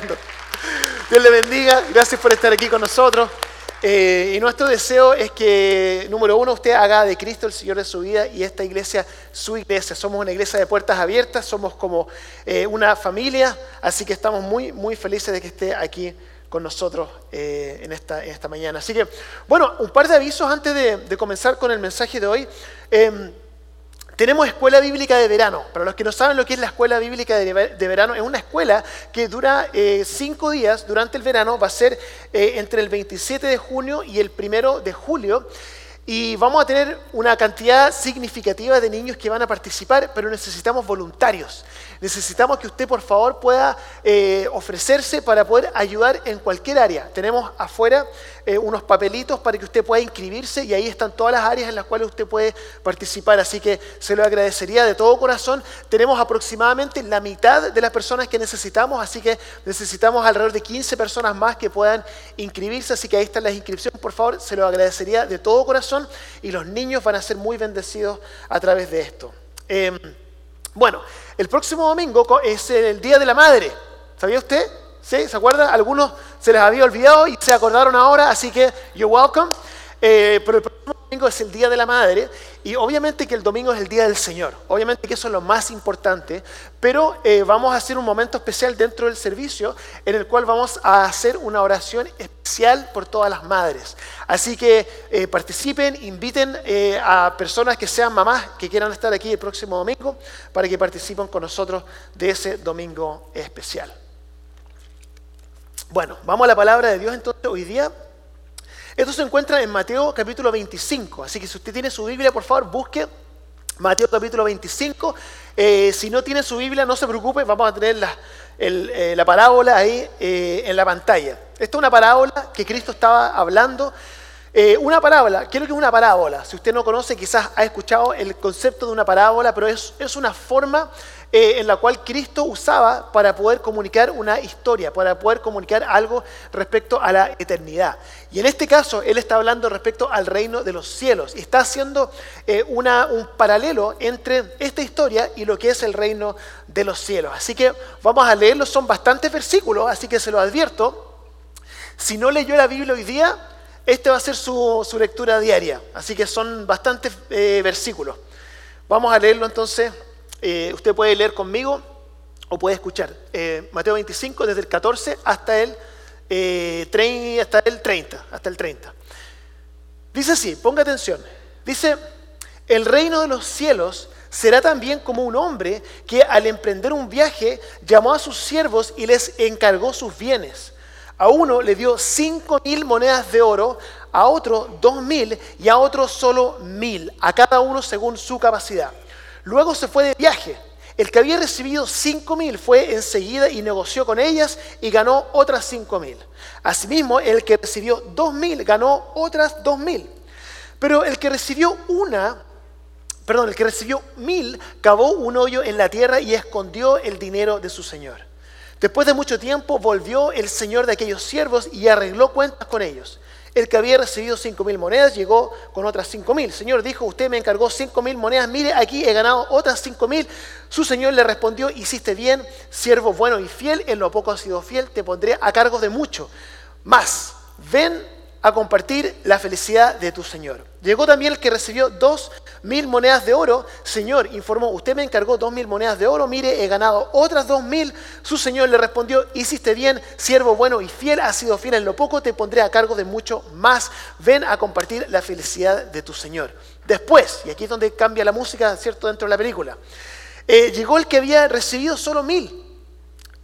Dios le bendiga. Gracias por estar aquí con nosotros. Eh, y nuestro deseo es que, número uno, usted haga de Cristo el Señor de su vida y esta iglesia su iglesia. Somos una iglesia de puertas abiertas, somos como eh, una familia, así que estamos muy, muy felices de que esté aquí con nosotros eh, en, esta, en, esta, mañana. Así que, bueno, un par de avisos antes de, de comenzar con el mensaje de hoy. Em, tenemos escuela bíblica de verano. Para los que no saben lo que es la escuela bíblica de, verano, es una escuela que dura eh, cinco días durante el verano, va a ser eh, entre el 27 de junio y el 1 de julio. Y vamos a tener una cantidad significativa de niños que van a participar, pero necesitamos voluntarios. Necesitamos que usted, por favor, pueda eh, ofrecerse para poder ayudar en cualquier área. Tenemos afuera eh, unos papelitos para que usted pueda inscribirse y ahí están todas las áreas en las cuales usted puede participar. Así que se lo agradecería de todo corazón. Tenemos aproximadamente la mitad de las personas que necesitamos, así que necesitamos alrededor de 15 personas más que puedan inscribirse. Así que ahí están las inscripciones. Por favor, se lo agradecería de todo corazón y los niños van a ser muy bendecidos a través de esto. Em, bueno, el próximo domingo es el Día de la Madre. ¿Sabía usted? ¿Sí? ¿Se acuerda? Algunos se les había olvidado y se acordaron ahora, así que you're welcome. Eh, pero el próximo domingo es el Día de la Madre y obviamente que el domingo es el Día del Señor. Obviamente que eso es lo más importante, pero eh, vamos a hacer un momento especial dentro del servicio en el cual vamos a hacer una oración especial por todas las madres. Así que eh, participen, inviten a personas que sean mamás que quieran estar aquí el próximo domingo para que participen con nosotros de ese domingo especial. Bueno, vamos a la palabra de Dios entonces hoy día. Esto se encuentra en Mateo capítulo 25, así que si usted tiene su Biblia, por favor, busque Mateo capítulo 25. Eh, si no tiene su Biblia, no se preocupe, vamos a tener la, eh, parábola ahí eh, en la pantalla. Esta es una parábola que Cristo estaba hablando. una parábola, ¿qué es lo que es una parábola? Si usted no conoce, quizás ha escuchado el concepto de una parábola, pero es, es una forma eh, en la cual Cristo usaba para poder comunicar una historia, para poder comunicar algo respecto a la eternidad. Y en este caso, Él está hablando respecto al reino de los cielos está haciendo eh, un paralelo entre esta historia y lo que es el reino de los cielos. Así que vamos a leerlo, son bastantes versículos, así que se lo advierto. Si no leyó la Biblia hoy día, este va a ser su, lectura diaria, así que son bastantes eh, versículos. Vamos a leerlo entonces eh, usted puede leer conmigo o puede escuchar. Eh, Mateo 25, desde el 14 hasta el, eh, hasta el 30. Hasta el 30. Dice así, ponga atención. Dice, el reino de los cielos será también como un hombre que al emprender un viaje llamó a sus siervos y les encargó sus bienes. A uno le dio cinco mil monedas de oro, a otro dos mil y a otro solo mil, a cada uno según su capacidad. Luego se fue de viaje. El que había recibido cinco mil fue enseguida y negoció con ellas y ganó otras cinco mil. Asimismo, el que recibió dos mil ganó otras dos mil. Pero el que recibió una, perdón, el que recibió mil cavó un hoyo en la tierra y escondió el dinero de su señor. Después de mucho tiempo volvió el señor de aquellos siervos y arregló cuentas con ellos. El que había recibido cinco mil monedas llegó con otras cinco mil. Señor dijo, usted me encargó cinco mil monedas, mire, aquí he ganado otras cinco mil. Su señor le respondió, hiciste bien, siervo bueno y fiel, en lo poco has sido fiel, te pondré a cargo de mucho. Más, ven a compartir la felicidad de tu Señor. Llegó también el que recibió dos mil monedas de oro. Señor, informó, usted me encargó dos mil monedas de oro, mire, he ganado otras dos mil. Su Señor le respondió, hiciste bien, siervo bueno y fiel, has sido fiel en lo poco, te pondré a cargo de mucho más. Ven a compartir la felicidad de tu Señor. Después, y aquí es donde cambia la música, ¿cierto?, dentro de la película, eh, llegó el que había recibido solo mil.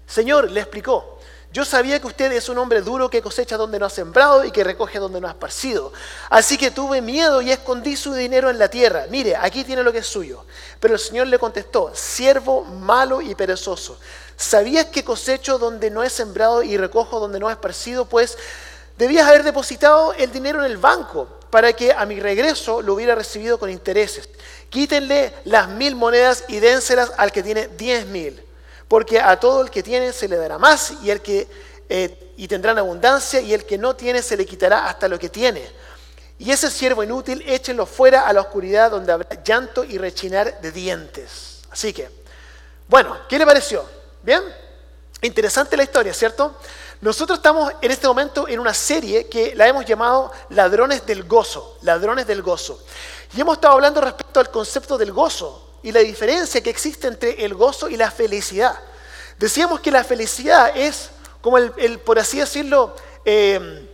Señor, le explicó, yo sabía que usted es un hombre duro que cosecha donde no ha sembrado y que recoge donde no ha esparcido. Así que tuve miedo y escondí su dinero en la tierra. Mire, aquí tiene lo que es suyo. Pero el Señor le contestó, siervo malo y perezoso. ¿Sabías que cosecho donde no he sembrado y recojo donde no he esparcido? Pues debías haber depositado el dinero en el banco para que a mi regreso lo hubiera recibido con intereses. Quítenle las mil monedas y dénselas al que tiene diez mil porque a todo el que tiene se le dará más y, el que, eh, y tendrán abundancia y el que no tiene se le quitará hasta lo que tiene. Y ese siervo inútil échenlo fuera a la oscuridad donde habrá llanto y rechinar de dientes. Así que, bueno, ¿qué le pareció? ¿Bien? Interesante la historia, ¿cierto? Nosotros estamos en este momento en una serie que la hemos llamado Ladrones del Gozo, Ladrones del Gozo. Y hemos estado hablando respecto al concepto del gozo y la diferencia que existe entre el gozo y la felicidad. Decíamos que la felicidad es como el, por así decirlo, eh,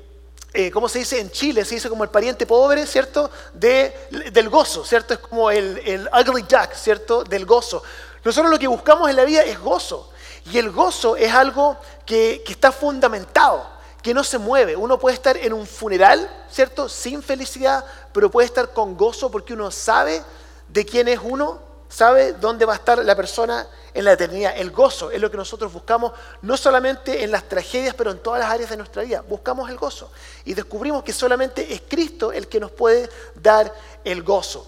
eh, ¿cómo se dice en Chile? Se dice como el pariente pobre, ¿cierto? del gozo, ¿cierto? Es como el, el ugly jack, ¿cierto? Del gozo. Nosotros lo que buscamos en la vida es gozo. Y el gozo es algo que, está fundamentado, que no se mueve. Uno puede estar en un funeral, ¿cierto? Sin felicidad, pero puede estar con gozo porque uno sabe de quién es uno, sabe dónde va a estar la persona en la eternidad. El gozo es lo que nosotros buscamos, no solamente en las tragedias, pero en todas las áreas de nuestra vida. Buscamos el gozo y descubrimos que solamente es Cristo el que nos puede dar el gozo.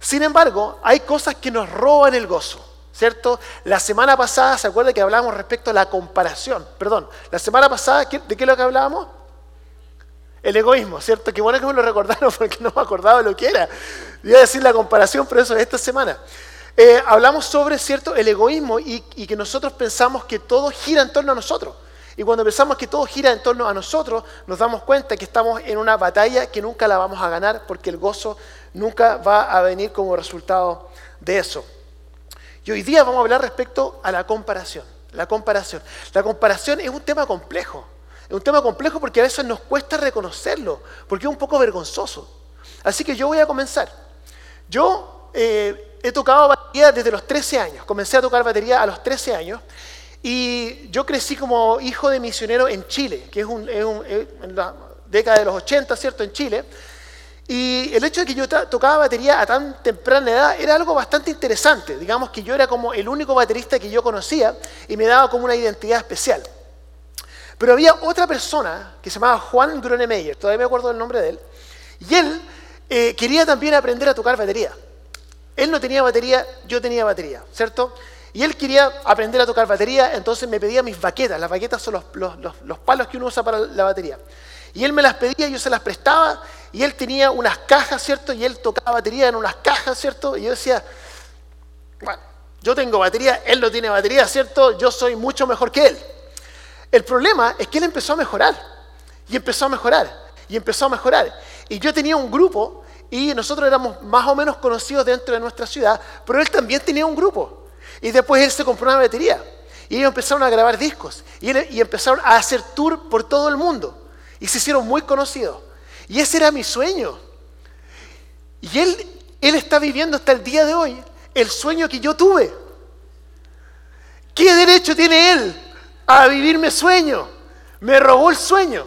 Sin embargo, hay cosas que nos roban el gozo. ¿cierto? La semana pasada, ¿se acuerda que hablábamos respecto a la comparación? Perdón, la semana pasada, ¿de qué es lo que hablábamos? El egoísmo, ¿cierto? Qué bueno que me lo recordaron porque no me acordaba lo que era. Iba a decir la comparación, pero eso es esta semana. Eh, hablamos sobre, ¿cierto?, el egoísmo y, y que nosotros pensamos que todo gira en torno a nosotros. Y cuando pensamos que todo gira en torno a nosotros, nos damos cuenta que estamos en una batalla que nunca la vamos a ganar porque el gozo nunca va a venir como resultado de eso. Y hoy día vamos a hablar respecto a la comparación. La comparación. La comparación es un tema complejo. Es un tema complejo porque a veces nos cuesta reconocerlo, porque es un poco vergonzoso. Así que yo voy a comenzar. Yo eh, he tocado batería desde los 13 años. Comencé a tocar batería a los 13 años. Y yo crecí como hijo de misionero en Chile, que es, un, en la década de los 80, ¿cierto? En Chile. Y el hecho de que yo tocaba batería a tan temprana edad era algo bastante interesante. Digamos que yo era como el único baterista que yo conocía y me daba como una identidad especial. Pero había otra persona que se llamaba Juan Gronemeyer, todavía me acuerdo del nombre de él, y él eh, quería también aprender a tocar batería. Él no tenía batería, yo tenía batería, ¿cierto? Y él quería aprender a tocar batería, entonces me pedía mis baquetas. Las baquetas son los, los palos que uno usa para la batería. Y él me las pedía, yo se las prestaba, y él tenía unas cajas, ¿cierto? Y él tocaba batería en unas cajas, ¿cierto? Y yo decía, bueno, yo tengo batería, él no tiene batería, ¿cierto? Yo soy mucho mejor que él. El problema es que él empezó a mejorar, y empezó a mejorar, y empezó a mejorar. Y yo tenía un grupo, y nosotros éramos más o menos conocidos dentro de nuestra ciudad, pero él también tenía un grupo. Y después él se compró una batería. Y ellos empezaron a grabar discos. Y, y empezaron a hacer tour por todo el mundo. Y se hicieron muy conocidos. Y ese era mi sueño. Y él, él está viviendo hasta el día de hoy el sueño que yo tuve. ¿Qué derecho tiene él a vivirme sueño? Me robó el sueño.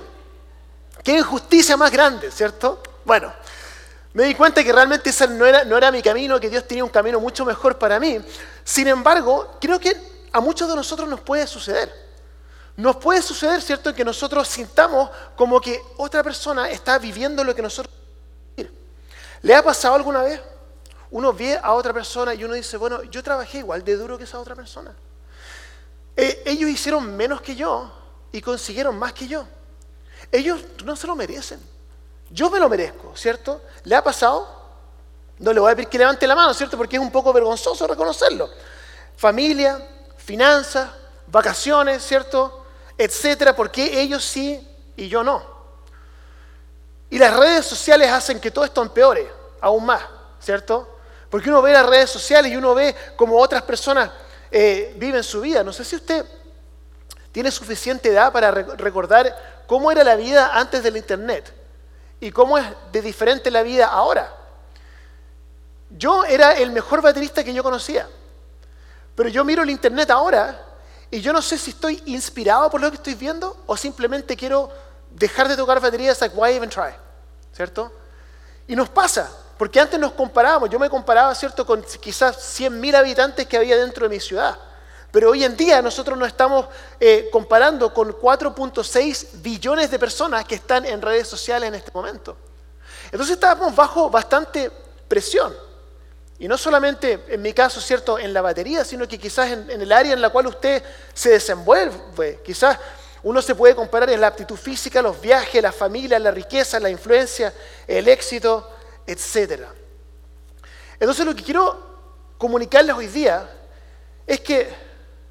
Qué injusticia más grande, ¿cierto? Bueno, me di cuenta que realmente ese no era, no mi camino, que Dios tenía un camino mucho mejor para mí. Sin embargo, creo que a muchos de nosotros nos puede suceder. Nos puede suceder, ¿cierto?, que nosotros sintamos como que otra persona está viviendo lo que nosotros ¿Le ha pasado alguna vez? Uno ve a otra persona y uno dice, bueno, yo trabajé igual de duro que esa otra persona. Eh, ellos hicieron menos que yo y consiguieron más que yo. Ellos no se lo merecen. Yo me lo merezco, ¿cierto? ¿Le ha pasado? No le voy a pedir que levante la mano, ¿cierto? Porque es un poco vergonzoso reconocerlo. Familia, finanzas, vacaciones, ¿cierto? etcétera, ¿por qué ellos sí y yo no? Y las redes sociales hacen que todo esto empeore aún más, ¿cierto? Porque uno ve las redes sociales y uno ve cómo otras personas eh, viven su vida. No sé si usted tiene suficiente edad para recordar cómo era la vida antes del Internet y cómo es de diferente la vida ahora. Yo era el mejor baterista que yo conocía, pero yo miro el Internet ahora y yo no sé si estoy inspirado por lo que estoy viendo o simplemente quiero dejar de tocar baterías, like, why even try? ¿Cierto? Y nos pasa, porque antes nos comparábamos, yo me comparaba, ¿cierto?, con quizás 100.000 habitantes que había dentro de mi ciudad. Pero hoy en día nosotros nos estamos eh, comparando con 4.6 billones de personas que están en redes sociales en este momento. Entonces estamos bajo bastante presión. Y no solamente en mi caso, ¿cierto?, en la batería, sino que quizás en, el área en la cual usted se desenvuelve. Quizás uno se puede comparar en la aptitud física, los viajes, la familia, la riqueza, la influencia, el éxito, etc. Entonces lo que quiero comunicarles hoy día es que,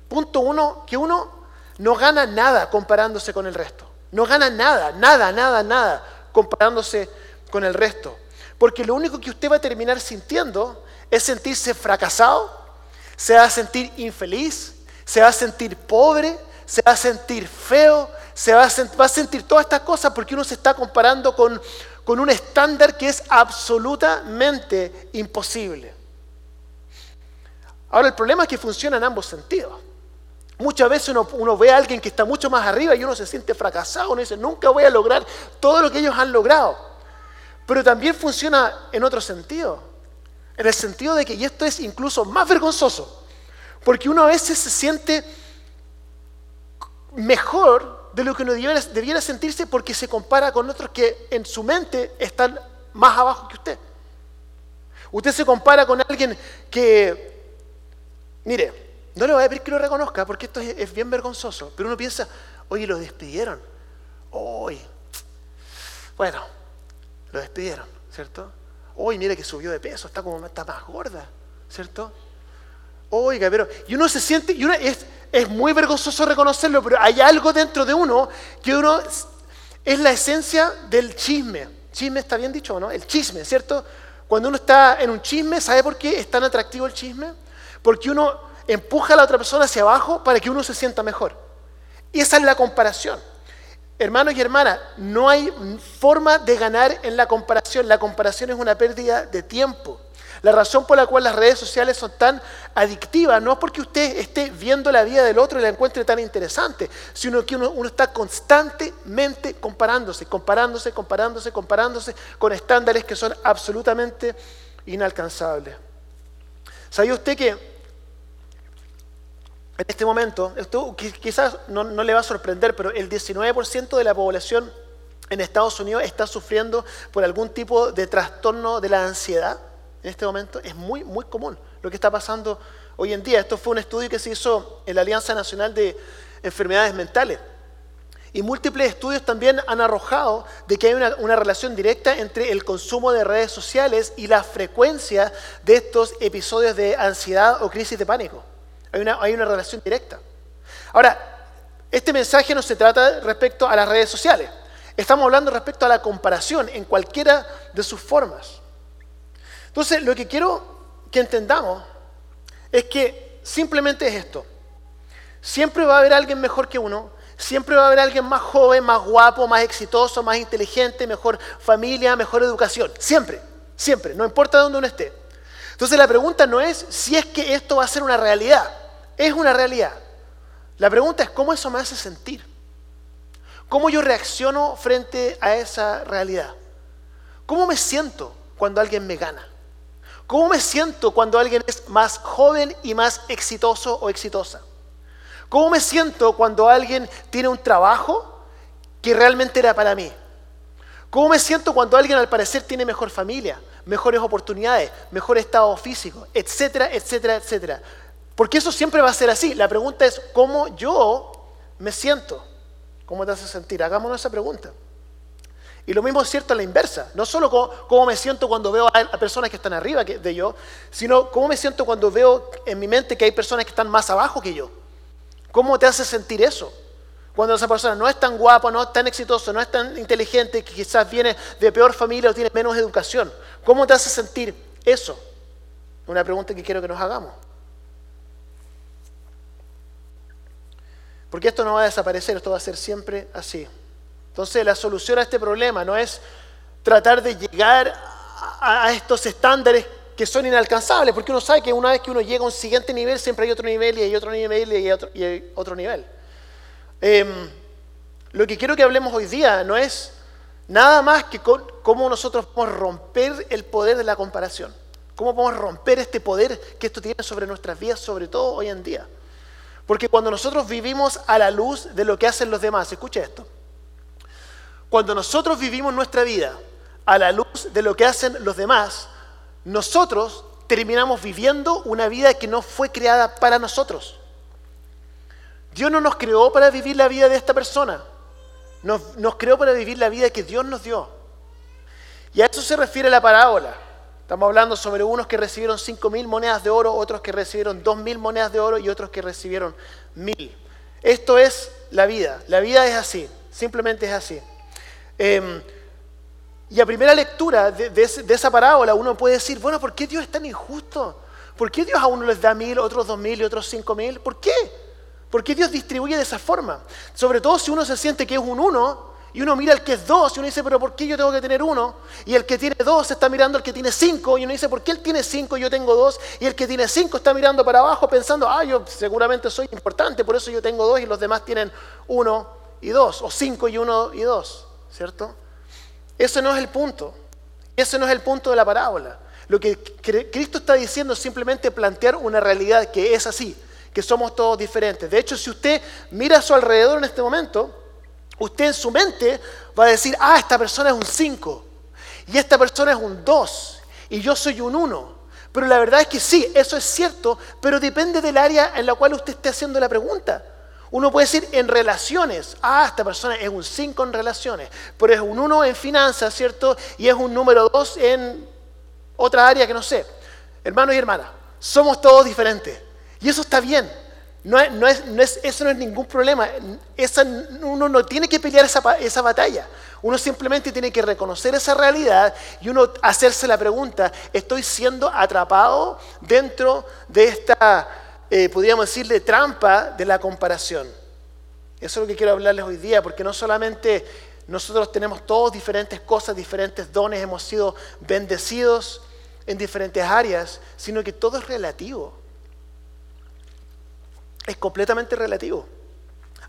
punto uno, que uno no gana nada comparándose con el resto. No gana nada, nada, nada, nada comparándose con el resto. Porque lo único que usted va a terminar sintiendo es sentirse fracasado, se va a sentir infeliz, se va a sentir pobre, se va a sentir feo, se va a, va a sentir todas estas cosas porque uno se está comparando con, con un estándar que es absolutamente imposible. Ahora el problema es que funciona en ambos sentidos. Muchas veces uno, ve a alguien que está mucho más arriba y uno se siente fracasado, uno dice, nunca voy a lograr todo lo que ellos han logrado. Pero también funciona en otro sentido, en el sentido de que, y esto es incluso más vergonzoso, porque uno a veces se siente mejor de lo que uno debiera, sentirse porque se compara con otros que en su mente están más abajo que usted. Usted se compara con alguien que, mire, no le voy a pedir que lo reconozca porque esto es, bien vergonzoso, pero uno piensa, oye, lo despidieron. Oye, bueno, lo despidieron, ¿cierto? Oye, mire que subió de peso, está como está más gorda, ¿cierto? Oiga, pero y uno se siente, y uno es, es muy vergonzoso reconocerlo, pero hay algo dentro de uno que uno es la esencia del chisme. Chisme está bien dicho, ¿no? El chisme, ¿cierto? Cuando uno está en un chisme, ¿sabe por qué es tan atractivo el chisme? Porque uno empuja a la otra persona hacia abajo para que uno se sienta mejor. Y esa es la comparación. Hermanos y hermanas, no hay forma de ganar en la comparación. La comparación es una pérdida de tiempo. La razón por la cual las redes sociales son tan adictivas no es porque usted esté viendo la vida del otro y la encuentre tan interesante, sino que uno, está constantemente comparándose, comparándose, comparándose, comparándose con estándares que son absolutamente inalcanzables. ¿Sabía usted que en este momento, esto quizás no, le va a sorprender, pero el 19% de la población en Estados Unidos está sufriendo por algún tipo de trastorno de la ansiedad. En este momento es muy, muy común lo que está pasando hoy en día. Esto fue un estudio que se hizo en la Alianza Nacional de Enfermedades Mentales. Y múltiples estudios también han arrojado de que hay una, relación directa entre el consumo de redes sociales y la frecuencia de estos episodios de ansiedad o crisis de pánico. Hay una, hay una relación directa. Ahora, este mensaje no se trata respecto a las redes sociales. Estamos hablando respecto a la comparación en cualquiera de sus formas. Entonces, lo que quiero que entendamos es que simplemente es esto. Siempre va a haber alguien mejor que uno, siempre va a haber alguien más joven, más guapo, más exitoso, más inteligente, mejor familia, mejor educación. Siempre, siempre, no importa dónde uno esté. Entonces la pregunta no es si es que esto va a ser una realidad es una realidad. La pregunta es cómo eso me hace sentir. ¿Cómo yo reacciono frente a esa realidad? ¿Cómo me siento cuando alguien me gana? ¿Cómo me siento cuando alguien es más joven y más exitoso o exitosa? ¿Cómo me siento cuando alguien tiene un trabajo que realmente era para mí? ¿Cómo me siento cuando alguien al parecer tiene mejor familia, mejores oportunidades, mejor estado físico, etcétera, etcétera, etcétera? Porque eso siempre va a ser así. La pregunta es, ¿cómo yo me siento? ¿Cómo te hace sentir? Hagámonos esa pregunta. Y lo mismo es cierto a la inversa. No solo cómo, me siento cuando veo a, personas que están arriba de yo, sino cómo me siento cuando veo en mi mente que hay personas que están más abajo que yo. ¿Cómo te hace sentir eso? Cuando esa persona no es tan guapa, no es tan exitoso, no es tan inteligente, que quizás viene de peor familia o tiene menos educación. ¿Cómo te hace sentir eso? Una pregunta que quiero que nos hagamos. Porque esto no va a desaparecer, esto va a ser siempre así. Entonces la solución a este problema no es tratar de llegar a, estos estándares que son inalcanzables, porque uno sabe que una vez que uno llega a un siguiente nivel, siempre hay otro nivel y hay otro nivel y hay otro, y otro nivel. Em, lo que quiero que hablemos hoy día no es nada más que cómo nosotros podemos romper el poder de la comparación, cómo podemos romper este poder que esto tiene sobre nuestras vidas, sobre todo hoy en día. Porque cuando nosotros vivimos a la luz de lo que hacen los demás, escuche esto, cuando nosotros vivimos nuestra vida a la luz de lo que hacen los demás, nosotros terminamos viviendo una vida que no fue creada para nosotros. Dios no nos creó para vivir la vida de esta persona, nos, creó para vivir la vida que Dios nos dio. Y a eso se refiere la parábola. Estamos hablando sobre unos que recibieron 5.000 monedas de oro, otros que recibieron 2.000 monedas de oro y otros que recibieron 1.000. Esto es la vida. La vida es así, simplemente es así. Em, y a primera lectura de, esa parábola uno puede decir, bueno, ¿por qué Dios es tan injusto? ¿Por qué Dios a uno les da mil, otros dos mil y otros cinco mil? ¿Por qué? ¿Por qué Dios distribuye de esa forma? Sobre todo si uno se siente que es un uno y uno mira al que es dos y uno dice, pero ¿por qué yo tengo que tener uno? Y el que tiene dos está mirando al que tiene cinco y uno dice, ¿por qué él tiene cinco y yo tengo dos? Y el que tiene cinco está mirando para abajo pensando, ah, yo seguramente soy importante, por eso yo tengo dos y los demás tienen uno y dos, o cinco y uno y dos, ¿cierto? Ese no es el punto. Ese no es el punto de la parábola. Lo que Cristo está diciendo es simplemente plantear una realidad que es así, que somos todos diferentes. De hecho, si usted mira a su alrededor en este momento, usted en su mente va a decir, ah, esta persona es un 5 y esta persona es un 2 y yo soy un 1. Pero la verdad es que sí, eso es cierto, pero depende del área en la cual usted esté haciendo la pregunta. Uno puede decir en relaciones, ah, esta persona es un 5 en relaciones, pero es un 1 en finanzas, ¿cierto? Y es un número 2 en otra área que no sé. Hermanos y hermanas, somos todos diferentes. Y eso está bien. No es, eso no es ningún problema. uno no tiene que pelear esa, esa batalla. Uno simplemente tiene que reconocer esa realidad y uno hacerse la pregunta, ¿estoy siendo atrapado dentro de esta eh, podríamos decirle, trampa de la comparación. Eso es lo que quiero hablarles hoy día, porque no solamente nosotros tenemos todos diferentes cosas, diferentes dones, hemos sido bendecidos en diferentes áreas, sino que todo es relativo. Es completamente relativo.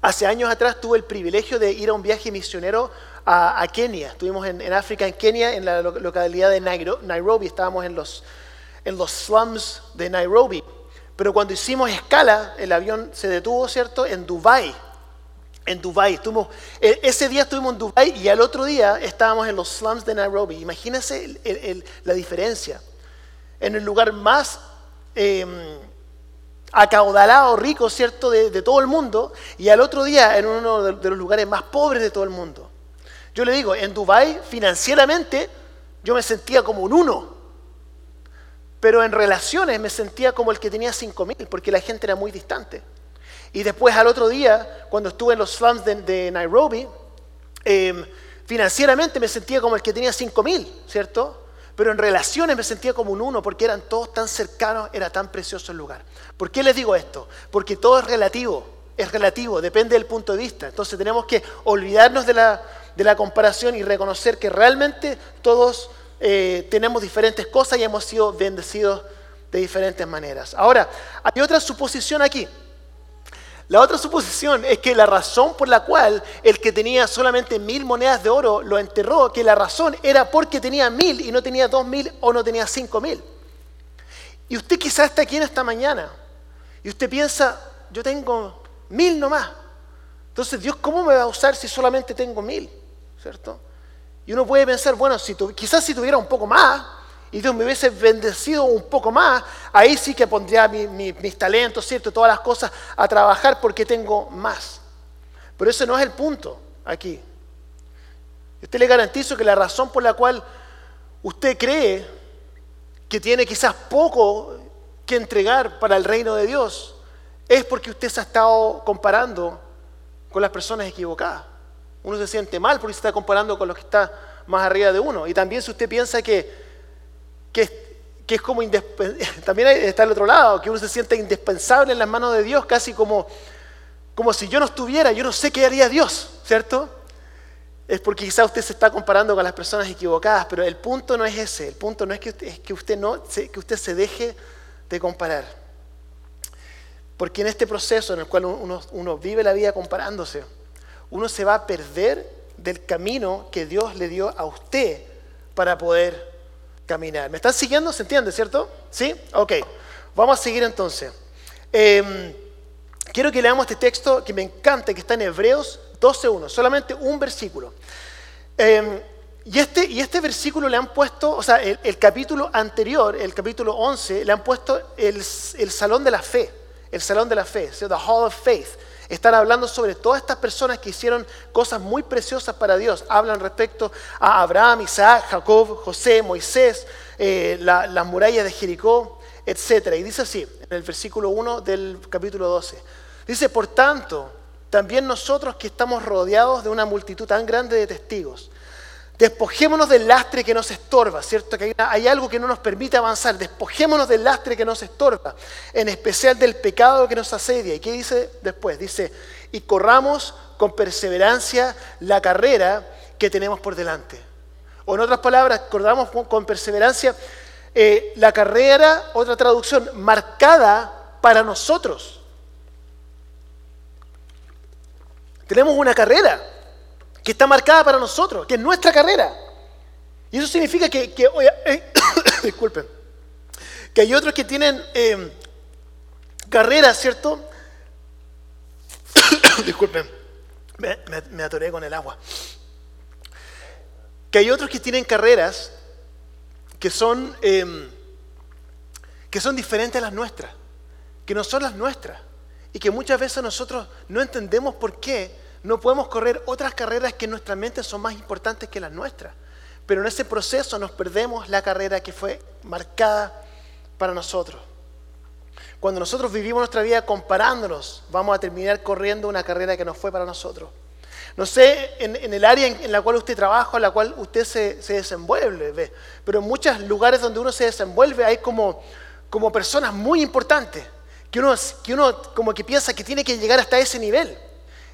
Hace años atrás tuve el privilegio de ir a un viaje misionero a, Kenia. Estuvimos en, África, en Kenia, en la localidad de Nairobi. Estábamos en los, en los slums de Nairobi. Pero cuando hicimos escala, el avión se detuvo, ¿cierto? En Dubái. En Dubái. E, ese día estuvimos en Dubái y al otro día estábamos en los slums de Nairobi. Imagínense la diferencia. En el lugar más em, acaudalado, rico, ¿cierto? De, de, todo el mundo. Y al otro día en uno de, los lugares más pobres de todo el mundo. Yo le digo, en Dubái financieramente yo me sentía como un uno. Pero en relaciones me sentía como el que tenía 5.000, porque la gente era muy distante. Y después al otro día, cuando estuve en los slums de, Nairobi, em, financieramente me sentía como el que tenía 5.000, ¿cierto? Pero en relaciones me sentía como un uno, porque eran todos tan cercanos, era tan precioso el lugar. ¿Por qué les digo esto? Porque todo es relativo, es relativo, depende del punto de vista. Entonces tenemos que olvidarnos de la, de la comparación y reconocer que realmente todos eh, tenemos diferentes cosas y hemos sido bendecidos de diferentes maneras. Ahora, hay otra suposición aquí. La otra suposición es que la razón por la cual el que tenía solamente mil monedas de oro lo enterró, que la razón era porque tenía mil y no tenía dos mil o no tenía cinco mil. Y usted quizás está aquí en esta mañana y usted piensa, yo tengo mil nomás. Entonces, Dios, ¿cómo me va a usar si solamente tengo mil? ¿Cierto? Y uno puede pensar, bueno, quizás si tuviera un poco más y Dios me hubiese bendecido un poco más, ahí sí que pondría mis talentos, ¿cierto? Todas las cosas a trabajar porque tengo más. Pero ese no es el punto aquí. Usted le garantizo que la razón por la cual usted cree que tiene quizás poco que entregar para el reino de Dios es porque usted se ha estado comparando con las personas equivocadas. Uno se siente mal porque se está comparando con los que está más arriba de uno. Y también si usted piensa que, que, es como también está el otro lado, que uno se siente indispensable en las manos de Dios, casi como, como si yo no estuviera, yo no sé qué haría Dios, ¿cierto? Es porque quizá usted se está comparando con las personas equivocadas, pero el punto no es ese, el punto no es que, es que, usted, no, que usted se deje de comparar. Porque en este proceso en el cual uno vive la vida comparándose, uno se va a perder del camino que Dios le dio a usted para poder caminar. ¿Me están siguiendo? ¿Se entiende, cierto? ¿Sí? Ok. Vamos a seguir entonces. Em, quiero que leamos este texto que me encanta, que está en Hebreos 12.1, solamente un versículo. Em, y, este, y este versículo le han puesto, o sea, el, capítulo anterior, el capítulo 11, le han puesto el, el salón de la fe, el salón de la fe, sea, the Hall of Faith. Están hablando sobre todas estas personas que hicieron cosas muy preciosas para Dios. Hablan respecto a Abraham, Isaac, Jacob, José, Moisés, eh, las murallas de Jericó, etc. Y dice así, en el versículo 1 del capítulo 12. Dice, por tanto, también nosotros que estamos rodeados de una multitud tan grande de testigos. Despojémonos del lastre que nos estorba, ¿cierto? Que hay, algo que no nos permite avanzar. Despojémonos del lastre que nos estorba, en especial del pecado que nos asedia. ¿Y qué dice después? Dice, y corramos con perseverancia la carrera que tenemos por delante. O en otras palabras, corramos con, perseverancia eh, la carrera, otra traducción, marcada para nosotros. Tenemos una carrera que está marcada para nosotros, que es nuestra carrera. Y eso significa que, eh, disculpen, que hay otros que tienen eh, carreras, ¿cierto? disculpen, me, atoré con el agua. Que hay otros que tienen carreras que son, em, que son diferentes a las nuestras, que no son las nuestras, y que muchas veces nosotros no entendemos por qué no podemos correr otras carreras que en nuestra mente son más importantes que las nuestras. Pero en ese proceso nos perdemos la carrera que fue marcada para nosotros. Cuando nosotros vivimos nuestra vida comparándonos, vamos a terminar corriendo una carrera que no fue para nosotros. No sé en, el área en, la cual usted trabaja, en la cual usted se, desenvuelve, ¿ve? pero en muchos lugares donde uno se desenvuelve hay como, como personas muy importantes, que uno, que uno como que piensa que tiene que llegar hasta ese nivel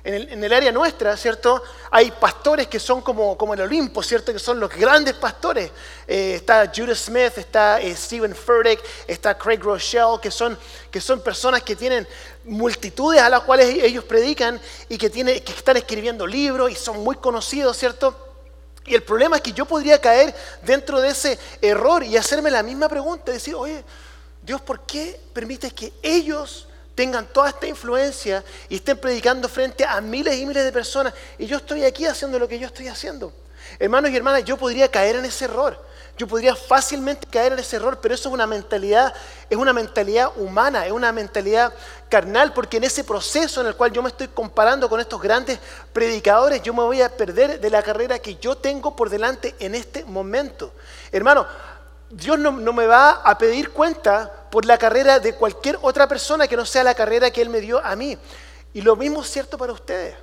en el, área nuestra, ¿cierto? Hay pastores que son como, el Olimpo, ¿cierto? Que son los grandes pastores. Eh, está Judah Smith, está eh, Stephen Furtick, está Craig Rochelle, que son, personas que tienen multitudes a las cuales ellos predican y que, que están escribiendo libros y son muy conocidos, ¿cierto? Y el problema es que yo podría caer dentro de ese error y hacerme la misma pregunta, decir, oye, Dios, ¿por qué permite que ellos tengan toda esta influencia y estén predicando frente a miles y miles de personas y yo estoy aquí haciendo lo que yo estoy haciendo. Hermanos y hermanas, yo podría caer en ese error. Yo podría fácilmente caer en ese error, pero eso es una mentalidad, es una mentalidad humana, es una mentalidad carnal, porque en ese proceso en el cual yo me estoy comparando con estos grandes predicadores, yo me voy a perder de la carrera que yo tengo por delante en este momento. Hermano, Dios no, me va a pedir cuenta por la carrera de cualquier otra persona que no sea la carrera que Él me dio a mí. Y lo mismo es cierto para ustedes.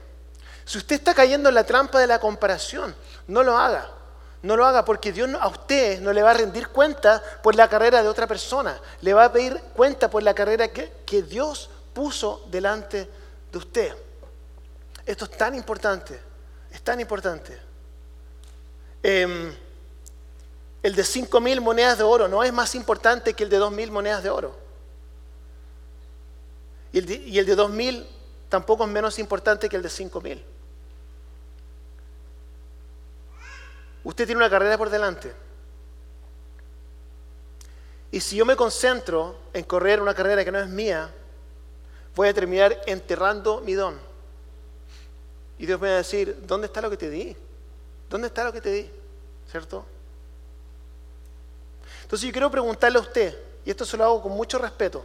Si usted está cayendo en la trampa de la comparación, no lo haga. No lo haga porque Dios a usted no le va a rendir cuenta por la carrera de otra persona. Le va a pedir cuenta por la carrera que, Dios puso delante de usted. Esto es tan importante. Es tan importante. Em, el de 5.000 monedas de oro no es más importante que el de 2.000 monedas de oro. Y el de, de 2.000 tampoco es menos importante que el de 5.000. Usted tiene una carrera por delante. Y si yo me concentro en correr una carrera que no es mía, voy a terminar enterrando mi don. Y Dios me va a decir, ¿dónde está lo que te di? ¿Dónde está lo que te di? ¿Cierto? Entonces yo quiero preguntarle a usted, y esto se lo hago con mucho respeto,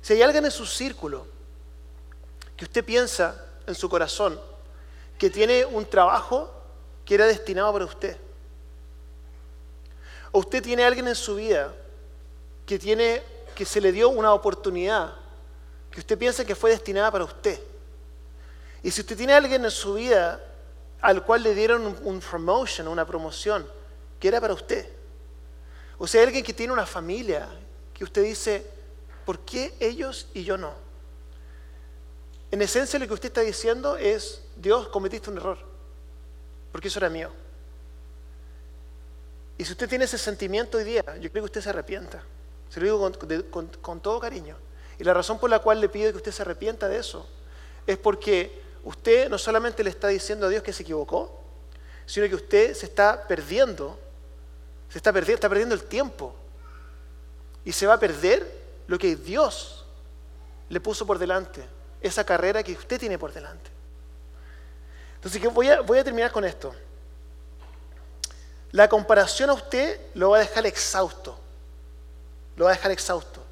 si hay alguien en su círculo que usted piensa en su corazón que tiene un trabajo que era destinado para usted, o usted tiene alguien en su vida que tiene que se le dio una oportunidad que usted piensa que fue destinada para usted. Y si usted tiene alguien en su vida al cual le dieron un, un promotion, una promoción, que era para usted, o sea, alguien que tiene una familia, que usted dice, ¿por qué ellos y yo no? En esencia lo que usted está diciendo es, Dios, cometiste un error, porque eso era mío. Y si usted tiene ese sentimiento hoy día, yo creo que usted se arrepienta. Se lo digo con, todo cariño. Y la razón por la cual le pido que usted se arrepienta de eso es porque usted no solamente le está diciendo a Dios que se equivocó, sino que usted se está perdiendo se está perdiendo, el tiempo. Y se va a perder lo que Dios le puso por delante, esa carrera que usted tiene por delante. Entonces voy a, voy a terminar con esto. La comparación a usted lo va a dejar exhausto. Lo va a dejar exhausto.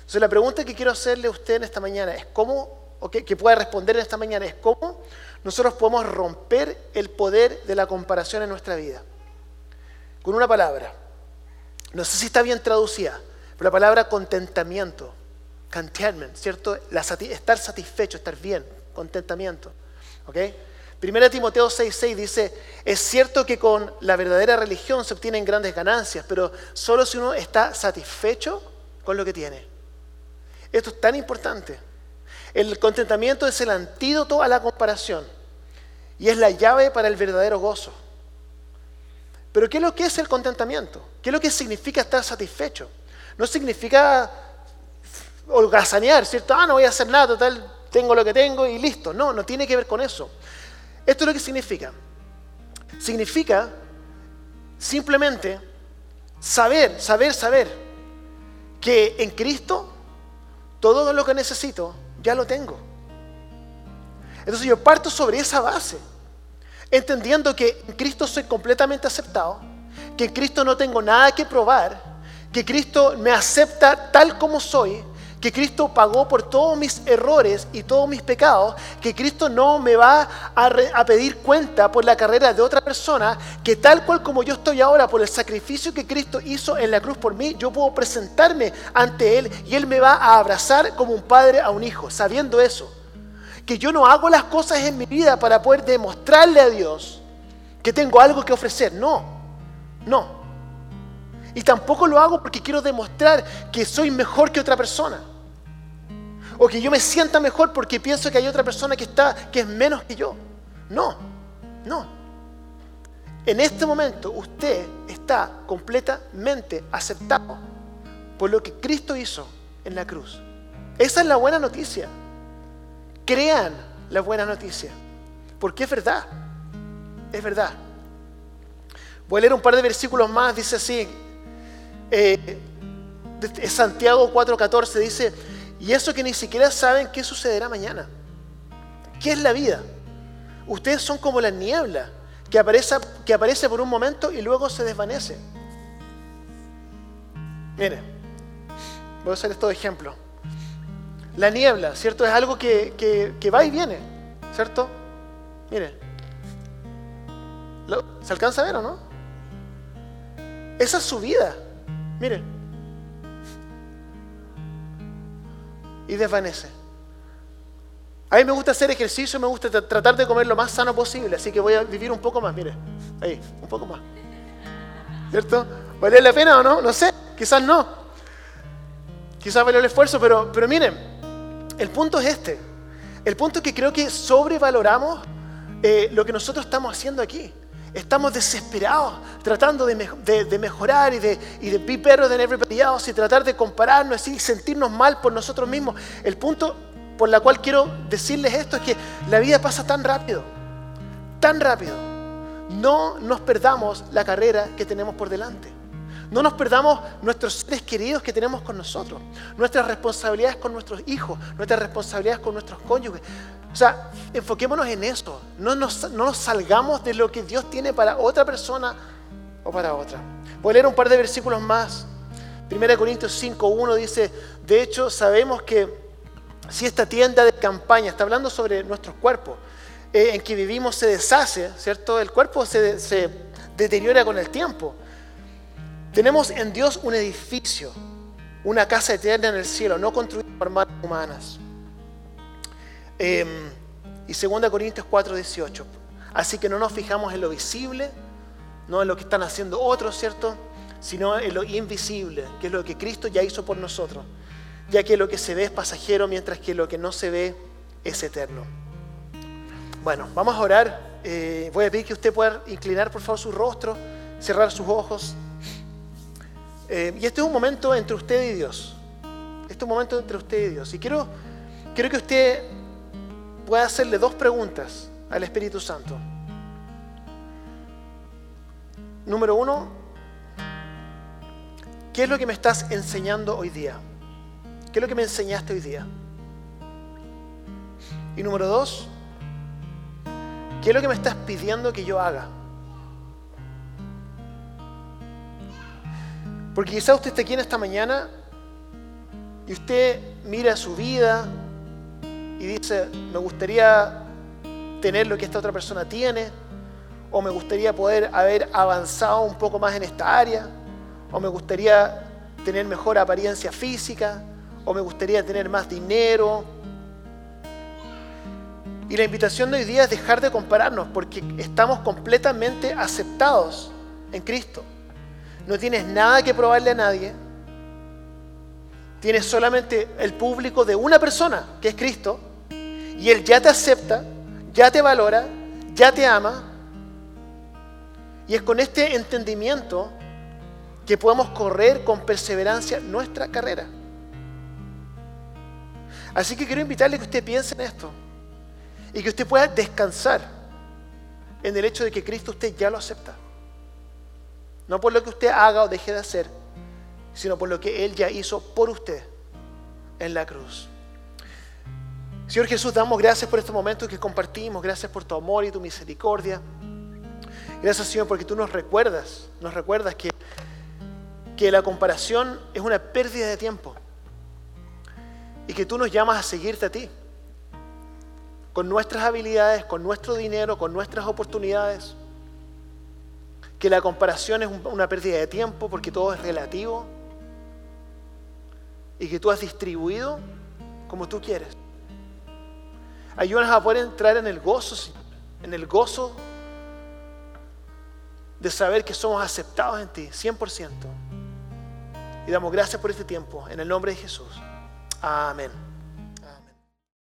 Entonces la pregunta que quiero hacerle a usted en esta mañana es cómo, o que, que pueda responder en esta mañana, es cómo nosotros podemos romper el poder de la comparación en nuestra vida con una palabra. No sé si está bien traducida, pero la palabra contentamiento, contentment, ¿cierto? estar satisfecho, estar bien, contentamiento. ¿Ok? Primera Timoteo 6:6 dice, es cierto que con la verdadera religión se obtienen grandes ganancias, pero solo si uno está satisfecho con lo que tiene. Esto es tan importante. El contentamiento es el antídoto a la comparación y es la llave para el verdadero gozo. Pero ¿qué es lo que es el contentamiento? ¿Qué es lo que significa estar satisfecho? No significa holgazanear, ¿cierto? Ah, no voy a hacer nada, total, tengo lo que tengo y listo. No, no tiene que ver con eso. Esto es lo que significa. Significa simplemente saber, saber, saber que en Cristo todo lo que necesito ya lo tengo. Entonces yo parto sobre esa base, entendiendo que en Cristo soy completamente aceptado, que en Cristo no tengo nada que probar, que Cristo me acepta tal como soy, que Cristo pagó por todos mis errores y todos mis pecados, que Cristo no me va a, pedir cuenta por la carrera de otra persona, que tal cual como yo estoy ahora, por el sacrificio que Cristo hizo en la cruz por mí, yo puedo presentarme ante Él y Él me va a abrazar como un padre a un hijo, sabiendo eso. Que yo no hago las cosas en mi vida para poder demostrarle a Dios que tengo algo que ofrecer, no, no. Y tampoco lo hago porque quiero demostrar que soy mejor que otra persona o que yo me sienta mejor porque pienso que hay otra persona que está que es menos que yo. No, no. En este momento usted está completamente aceptado por lo que Cristo hizo en la cruz. Esa es la buena noticia. Crean la buena noticia. Porque es verdad. Es verdad. Voy a leer un par de versículos más. Dice así. Eh, Santiago 4:14 dice, y eso que ni siquiera saben qué sucederá mañana. ¿Qué es la vida? Ustedes son como la niebla que aparece, que aparece por un momento y luego se desvanece. Mire, voy a usar estos ejemplos. La niebla, ¿cierto? Es algo que, que, va y viene, ¿cierto? Mire, ¿se alcanza a ver o no? Esa es su vida. Mire, y desvanece. A mí me gusta hacer ejercicio, me gusta tratar de comer lo más sano posible, así que voy a vivir un poco más, mire, ahí, un poco más. ¿Cierto? ¿Vale la pena o no? No sé, quizás no. Quizás vale el esfuerzo, pero, pero miren, el punto es este. El punto es que creo que sobrevaloramos eh, lo que nosotros estamos haciendo aquí. Estamos desesperados tratando de, mejorar y de, y de be better everybody else y tratar de compararnos y sentirnos mal por nosotros mismos. El punto por el cual quiero decirles esto es que la vida pasa tan rápido, tan rápido. No nos perdamos la carrera que tenemos por delante. No nos perdamos nuestros seres queridos que tenemos con nosotros, nuestras responsabilidades con nuestros hijos, nuestras responsabilidades con nuestros cónyuges. O sea, enfoquémonos en eso. No nos, no nos salgamos de lo que Dios tiene para otra persona o para otra. Voy a leer un par de versículos más. 1 Corintios 5.1 dice, de hecho sabemos que si esta tienda de campaña, está hablando sobre nuestros cuerpos, eh, en que vivimos se deshace, ¿cierto? El cuerpo se, se deteriora con el tiempo. Tenemos en Dios un edificio, una casa eterna en el cielo, no construida por manos humanas. Em, y 2 Corintios 4, 18. Así que no nos fijamos en lo visible, no en lo que están haciendo otros, ¿cierto? Sino en lo invisible, que es lo que Cristo ya hizo por nosotros. Ya que lo que se ve es pasajero, mientras que lo que no se ve es eterno. Bueno, vamos a orar. Eh, voy a pedir que usted pueda inclinar por favor su rostro, cerrar sus ojos. Eh, y este es un momento entre usted y Dios. Este es un momento entre usted y Dios. Y quiero, quiero que usted pueda hacerle dos preguntas al Espíritu Santo. Número uno, ¿qué es lo que me estás enseñando hoy día? ¿Qué es lo que me enseñaste hoy día? Y número dos, ¿qué es lo que me estás pidiendo que yo haga? Porque quizá usted esté aquí en esta mañana y usted mira su vida, y dice, me gustaría tener lo que esta otra persona tiene, o me gustaría poder haber avanzado un poco más en esta área, o me gustaría tener mejor apariencia física, o me gustaría tener más dinero. Y la invitación de hoy día es dejar de compararnos porque estamos completamente aceptados en Cristo. No tienes nada que probarle a nadie. Tienes solamente el público de una persona, que es Cristo, y Él ya te acepta, ya te valora, ya te ama. Y es con este entendimiento que podemos correr con perseverancia nuestra carrera. Así que quiero invitarle que usted piense en esto y que usted pueda descansar en el hecho de que Cristo usted ya lo acepta. No por lo que usted haga o deje de hacer, sino por lo que Él ya hizo por usted en la cruz. Señor Jesús, damos gracias por estos momentos que compartimos, gracias por tu amor y tu misericordia. Gracias Señor porque tú nos recuerdas, nos recuerdas que, que la comparación es una pérdida de tiempo y que tú nos llamas a seguirte a ti, con nuestras habilidades, con nuestro dinero, con nuestras oportunidades, que la comparación es una pérdida de tiempo porque todo es relativo y que tú has distribuido como tú quieres. Ayúdanos a poder entrar en el gozo, en el gozo de saber que somos aceptados en ti, 100%. Y damos gracias por este tiempo, en el nombre de Jesús. Amén.